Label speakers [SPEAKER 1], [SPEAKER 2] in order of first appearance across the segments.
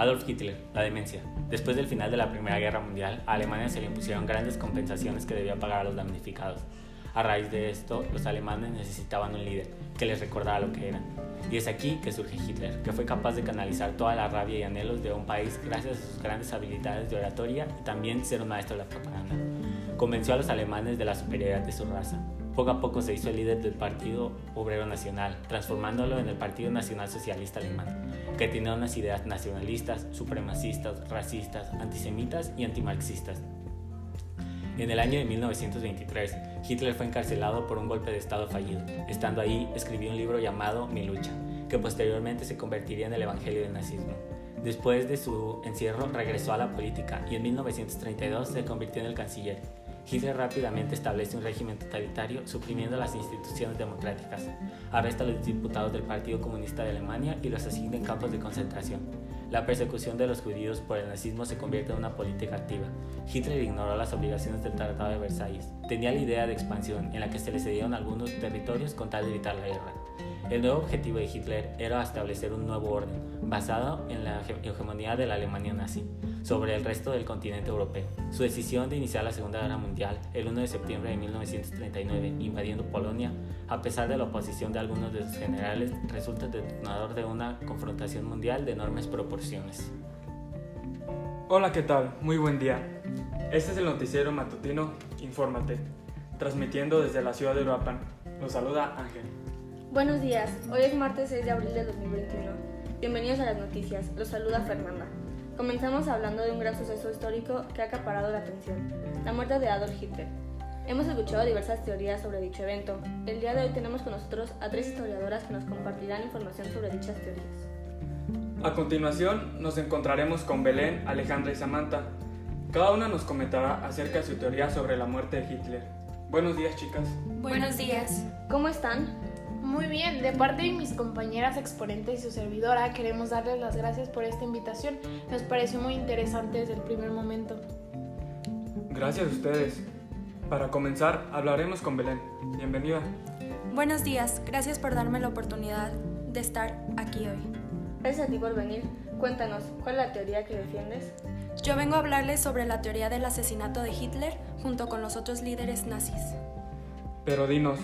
[SPEAKER 1] Adolf Hitler, la demencia. Después del final de la Primera Guerra Mundial, a Alemania se le impusieron grandes compensaciones que debía pagar a los damnificados. A raíz de esto, los alemanes necesitaban un líder que les recordara lo que eran. Y es aquí que surge Hitler, que fue capaz de canalizar toda la rabia y anhelos de un país gracias a sus grandes habilidades de oratoria y también ser un maestro de la propaganda. Convenció a los alemanes de la superioridad de su raza. Poco a poco se hizo el líder del Partido Obrero Nacional, transformándolo en el Partido Nacional Socialista Alemán, que tenía unas ideas nacionalistas, supremacistas, racistas, antisemitas y antimarxistas. En el año de 1923, Hitler fue encarcelado por un golpe de Estado fallido. Estando ahí, escribió un libro llamado Mi lucha, que posteriormente se convertiría en el Evangelio del nazismo. Después de su encierro, regresó a la política y en 1932 se convirtió en el canciller. Hitler rápidamente establece un régimen totalitario, suprimiendo las instituciones democráticas. Arresta a los diputados del Partido Comunista de Alemania y los asigna en campos de concentración. La persecución de los judíos por el nazismo se convierte en una política activa. Hitler ignoró las obligaciones del Tratado de Versalles. Tenía la idea de expansión, en la que se le cedieron algunos territorios con tal de evitar la guerra. El nuevo objetivo de Hitler era establecer un nuevo orden, basado en la hegemonía de la Alemania nazi, sobre el resto del continente europeo. Su decisión de iniciar la Segunda Guerra Mundial el 1 de septiembre de 1939, invadiendo Polonia, a pesar de la oposición de algunos de sus generales, resulta detonador de una confrontación mundial de enormes proporciones.
[SPEAKER 2] Hola, ¿qué tal? Muy buen día. Este es el noticiero matutino Infórmate, transmitiendo desde la ciudad de Uruapan. Nos saluda Ángel.
[SPEAKER 3] Buenos días, hoy es martes 6 de abril de 2021. Bienvenidos a las noticias, los saluda Fernanda. Comenzamos hablando de un gran suceso histórico que ha acaparado la atención, la muerte de Adolf Hitler. Hemos escuchado diversas teorías sobre dicho evento. El día de hoy tenemos con nosotros a tres historiadoras que nos compartirán información sobre dichas teorías.
[SPEAKER 2] A continuación nos encontraremos con Belén, Alejandra y Samantha. Cada una nos comentará acerca de su teoría sobre la muerte de Hitler. Buenos días chicas.
[SPEAKER 4] Buenos días.
[SPEAKER 3] ¿Cómo están?
[SPEAKER 4] Muy bien, de parte de mis compañeras exponentes y su servidora, queremos darles las gracias por esta invitación. Nos pareció muy interesante desde el primer momento.
[SPEAKER 2] Gracias a ustedes. Para comenzar, hablaremos con Belén. Bienvenida.
[SPEAKER 5] Buenos días, gracias por darme la oportunidad de estar aquí hoy.
[SPEAKER 3] Gracias a ti por venir. Cuéntanos, ¿cuál es la teoría que defiendes?
[SPEAKER 5] Yo vengo a hablarles sobre la teoría del asesinato de Hitler junto con los otros líderes nazis.
[SPEAKER 2] Pero dinos,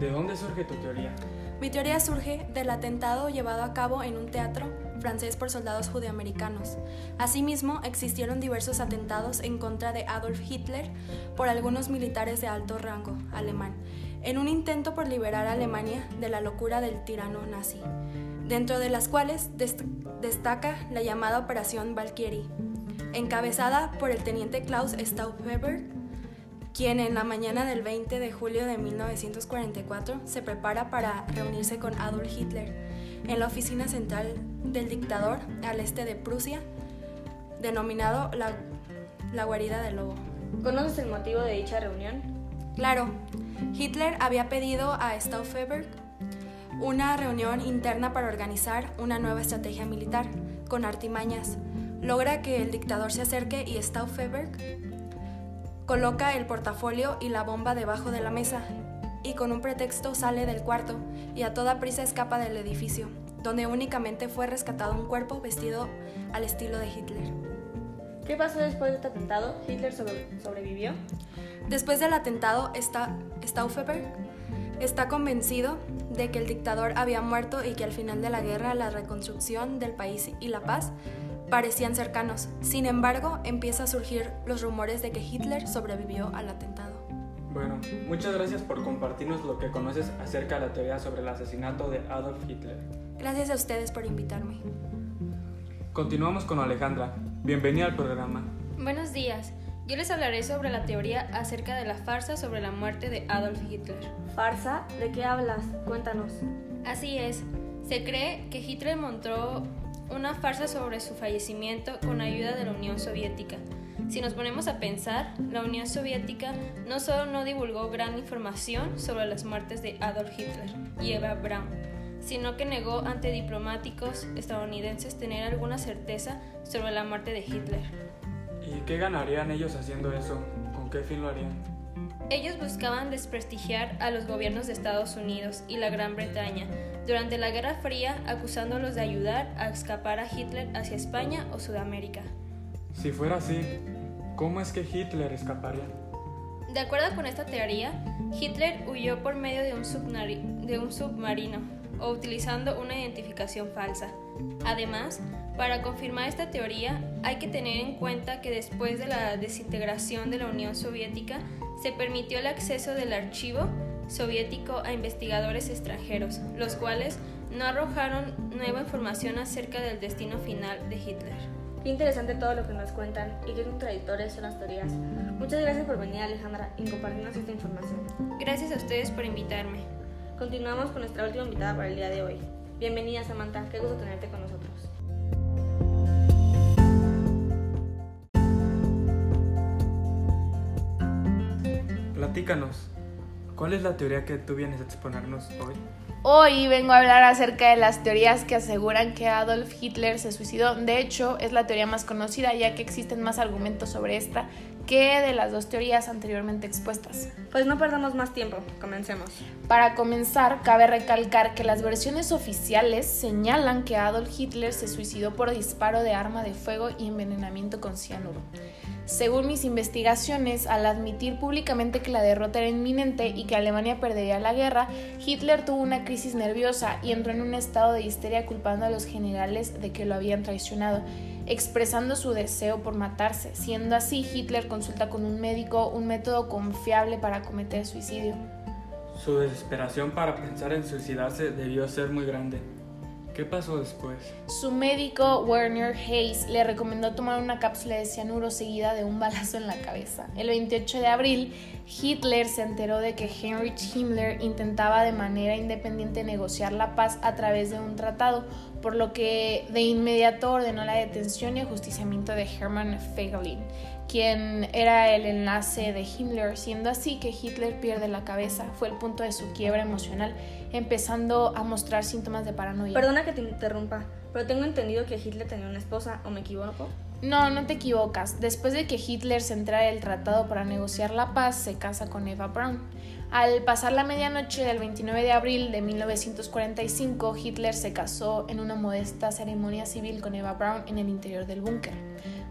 [SPEAKER 2] ¿De dónde surge tu teoría?
[SPEAKER 5] Mi teoría surge del atentado llevado a cabo en un teatro francés por soldados judeoamericanos. Asimismo, existieron diversos atentados en contra de Adolf Hitler por algunos militares de alto rango alemán, en un intento por liberar a Alemania de la locura del tirano nazi, dentro de las cuales destaca la llamada Operación Valkyrie, encabezada por el teniente Klaus Stauffenberg, quien en la mañana del 20 de julio de 1944 se prepara para reunirse con Adolf Hitler en la oficina central del dictador al este de Prusia, denominado la, la guarida del lobo.
[SPEAKER 3] ¿Conoces el motivo de dicha reunión?
[SPEAKER 5] Claro, Hitler había pedido a Stauffenberg una reunión interna para organizar una nueva estrategia militar con artimañas. Logra que el dictador se acerque y Stauffenberg Coloca el portafolio y la bomba debajo de la mesa y con un pretexto sale del cuarto y a toda prisa escapa del edificio, donde únicamente fue rescatado un cuerpo vestido al estilo de Hitler.
[SPEAKER 3] ¿Qué pasó después de este atentado? ¿Hitler sobrevivió?
[SPEAKER 5] Después del atentado, Stauffenberg está convencido de que el dictador había muerto y que al final de la guerra la reconstrucción del país y la paz parecían cercanos. Sin embargo, empieza a surgir los rumores de que Hitler sobrevivió al atentado.
[SPEAKER 2] Bueno, muchas gracias por compartirnos lo que conoces acerca de la teoría sobre el asesinato de Adolf Hitler.
[SPEAKER 5] Gracias a ustedes por invitarme.
[SPEAKER 2] Continuamos con Alejandra. Bienvenida al programa.
[SPEAKER 6] Buenos días. Yo les hablaré sobre la teoría acerca de la farsa sobre la muerte de Adolf Hitler.
[SPEAKER 3] ¿Farsa? ¿De qué hablas? Cuéntanos.
[SPEAKER 6] Así es. Se cree que Hitler montó una farsa sobre su fallecimiento con ayuda de la Unión Soviética. Si nos ponemos a pensar, la Unión Soviética no solo no divulgó gran información sobre las muertes de Adolf Hitler y Eva Braun, sino que negó ante diplomáticos estadounidenses tener alguna certeza sobre la muerte de Hitler.
[SPEAKER 2] ¿Y qué ganarían ellos haciendo eso? ¿Con qué fin lo harían?
[SPEAKER 6] Ellos buscaban desprestigiar a los gobiernos de Estados Unidos y la Gran Bretaña durante la Guerra Fría, acusándolos de ayudar a escapar a Hitler hacia España o Sudamérica.
[SPEAKER 2] Si fuera así, ¿cómo es que Hitler escaparía?
[SPEAKER 6] De acuerdo con esta teoría, Hitler huyó por medio de un, de un submarino o utilizando una identificación falsa. Además, para confirmar esta teoría, hay que tener en cuenta que después de la desintegración de la Unión Soviética, se permitió el acceso del archivo soviético a investigadores extranjeros, los cuales no arrojaron nueva información acerca del destino final de Hitler.
[SPEAKER 3] Qué interesante todo lo que nos cuentan y qué contradictorias son las teorías. Muchas gracias por venir Alejandra y compartirnos esta información.
[SPEAKER 6] Gracias a ustedes por invitarme.
[SPEAKER 3] Continuamos con nuestra última invitada para el día de hoy. Bienvenida Samantha, qué gusto tenerte con nosotros.
[SPEAKER 2] Platícanos, ¿cuál es la teoría que tú vienes a exponernos hoy?
[SPEAKER 4] Hoy vengo a hablar acerca de las teorías que aseguran que Adolf Hitler se suicidó. De hecho, es la teoría más conocida ya que existen más argumentos sobre esta que de las dos teorías anteriormente expuestas.
[SPEAKER 3] Pues no perdamos más tiempo, comencemos.
[SPEAKER 4] Para comenzar, cabe recalcar que las versiones oficiales señalan que Adolf Hitler se suicidó por disparo de arma de fuego y envenenamiento con cianuro. Según mis investigaciones, al admitir públicamente que la derrota era inminente y que Alemania perdería la guerra, Hitler tuvo una crisis nerviosa y entró en un estado de histeria culpando a los generales de que lo habían traicionado expresando su deseo por matarse. Siendo así, Hitler consulta con un médico un método confiable para cometer suicidio.
[SPEAKER 2] Su desesperación para pensar en suicidarse debió ser muy grande. ¿Qué pasó después?
[SPEAKER 4] Su médico, Werner Hayes, le recomendó tomar una cápsula de cianuro seguida de un balazo en la cabeza. El 28 de abril, Hitler se enteró de que Heinrich Himmler intentaba de manera independiente negociar la paz a través de un tratado, por lo que de inmediato ordenó la detención y ajusticiamiento de Hermann Feiglin, quien era el enlace de Himmler, siendo así que Hitler pierde la cabeza. Fue el punto de su quiebra emocional empezando a mostrar síntomas de paranoia.
[SPEAKER 3] Perdona que te interrumpa, pero tengo entendido que Hitler tenía una esposa, ¿o me equivoco?
[SPEAKER 4] No, no te equivocas. Después de que Hitler se entrara el tratado para negociar la paz, se casa con Eva Braun. Al pasar la medianoche del 29 de abril de 1945, Hitler se casó en una modesta ceremonia civil con Eva Braun en el interior del búnker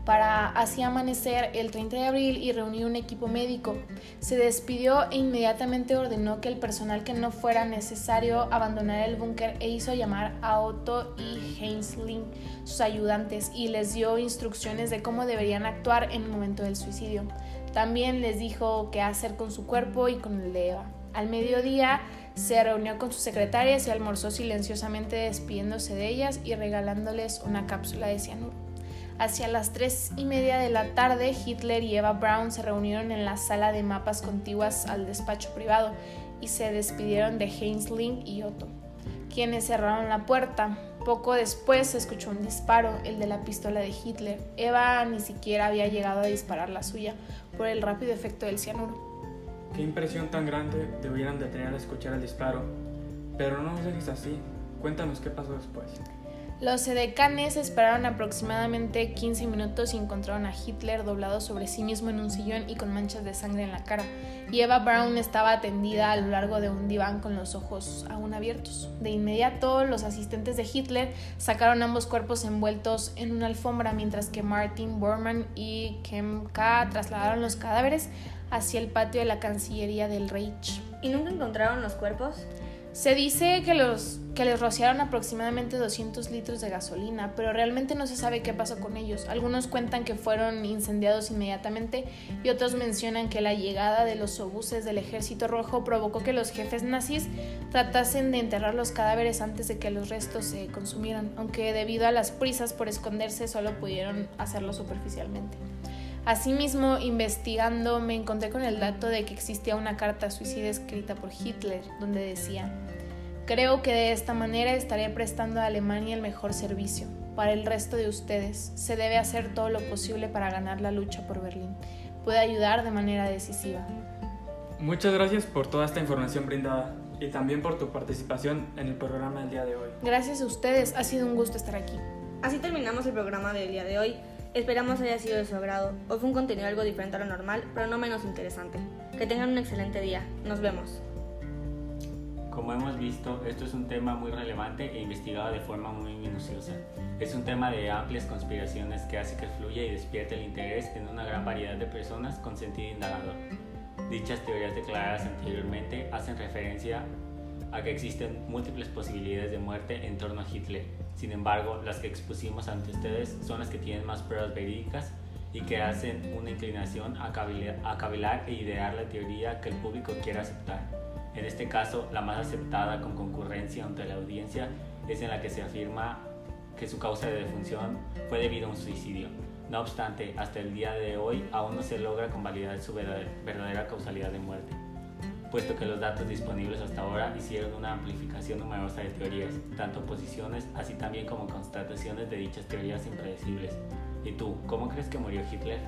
[SPEAKER 4] para así amanecer el 30 de abril y reunir un equipo médico. Se despidió e inmediatamente ordenó que el personal que no fuera necesario abandonara el búnker e hizo llamar a Otto y Heinzling, sus ayudantes, y les dio instrucciones de cómo deberían actuar en el momento del suicidio. También les dijo qué hacer con su cuerpo y con el de Eva. Al mediodía se reunió con sus secretarias y almorzó silenciosamente despidiéndose de ellas y regalándoles una cápsula de cianuro. Hacia las tres y media de la tarde, Hitler y Eva Braun se reunieron en la sala de mapas contiguas al despacho privado y se despidieron de Heinzling y Otto, quienes cerraron la puerta. Poco después se escuchó un disparo, el de la pistola de Hitler. Eva ni siquiera había llegado a disparar la suya por el rápido efecto del cianuro.
[SPEAKER 2] Qué impresión tan grande debieran de tener al escuchar el disparo. Pero no nos dejes así. Cuéntanos qué pasó después.
[SPEAKER 4] Los edecanes esperaron aproximadamente 15 minutos y encontraron a Hitler doblado sobre sí mismo en un sillón y con manchas de sangre en la cara. Y Eva Braun estaba atendida a lo largo de un diván con los ojos aún abiertos. De inmediato, los asistentes de Hitler sacaron ambos cuerpos envueltos en una alfombra, mientras que Martin Bormann y Kem K trasladaron los cadáveres hacia el patio de la Cancillería del Reich.
[SPEAKER 3] ¿Y nunca encontraron los cuerpos?
[SPEAKER 4] Se dice que, los, que les rociaron aproximadamente 200 litros de gasolina, pero realmente no se sabe qué pasó con ellos. Algunos cuentan que fueron incendiados inmediatamente y otros mencionan que la llegada de los obuses del ejército rojo provocó que los jefes nazis tratasen de enterrar los cadáveres antes de que los restos se consumieran, aunque debido a las prisas por esconderse solo pudieron hacerlo superficialmente. Asimismo, investigando, me encontré con el dato de que existía una carta suicida escrita por Hitler, donde decía, creo que de esta manera estaré prestando a Alemania el mejor servicio. Para el resto de ustedes, se debe hacer todo lo posible para ganar la lucha por Berlín. Puede ayudar de manera decisiva.
[SPEAKER 2] Muchas gracias por toda esta información brindada y también por tu participación en el programa del día de hoy.
[SPEAKER 4] Gracias a ustedes, ha sido un gusto estar aquí.
[SPEAKER 3] Así terminamos el programa del día de hoy. Esperamos haya sido de su agrado. Hoy fue un contenido algo diferente a lo normal, pero no menos interesante. Que tengan un excelente día. Nos vemos.
[SPEAKER 1] Como hemos visto, esto es un tema muy relevante e investigado de forma muy minuciosa. Es un tema de amplias conspiraciones que hace que fluya y despierte el interés en una gran variedad de personas con sentido indagador. Dichas teorías declaradas anteriormente hacen referencia a que existen múltiples posibilidades de muerte en torno a Hitler. Sin embargo, las que expusimos ante ustedes son las que tienen más pruebas verídicas y que hacen una inclinación a cavilar e idear la teoría que el público quiera aceptar. En este caso, la más aceptada con concurrencia ante la audiencia es en la que se afirma que su causa de defunción fue debido a un suicidio. No obstante, hasta el día de hoy aún no se logra convalidar su verdadera causalidad de muerte puesto que los datos disponibles hasta ahora hicieron una amplificación numerosa de teorías, tanto posiciones así también como constataciones de dichas teorías impredecibles. ¿Y tú, cómo crees que murió Hitler?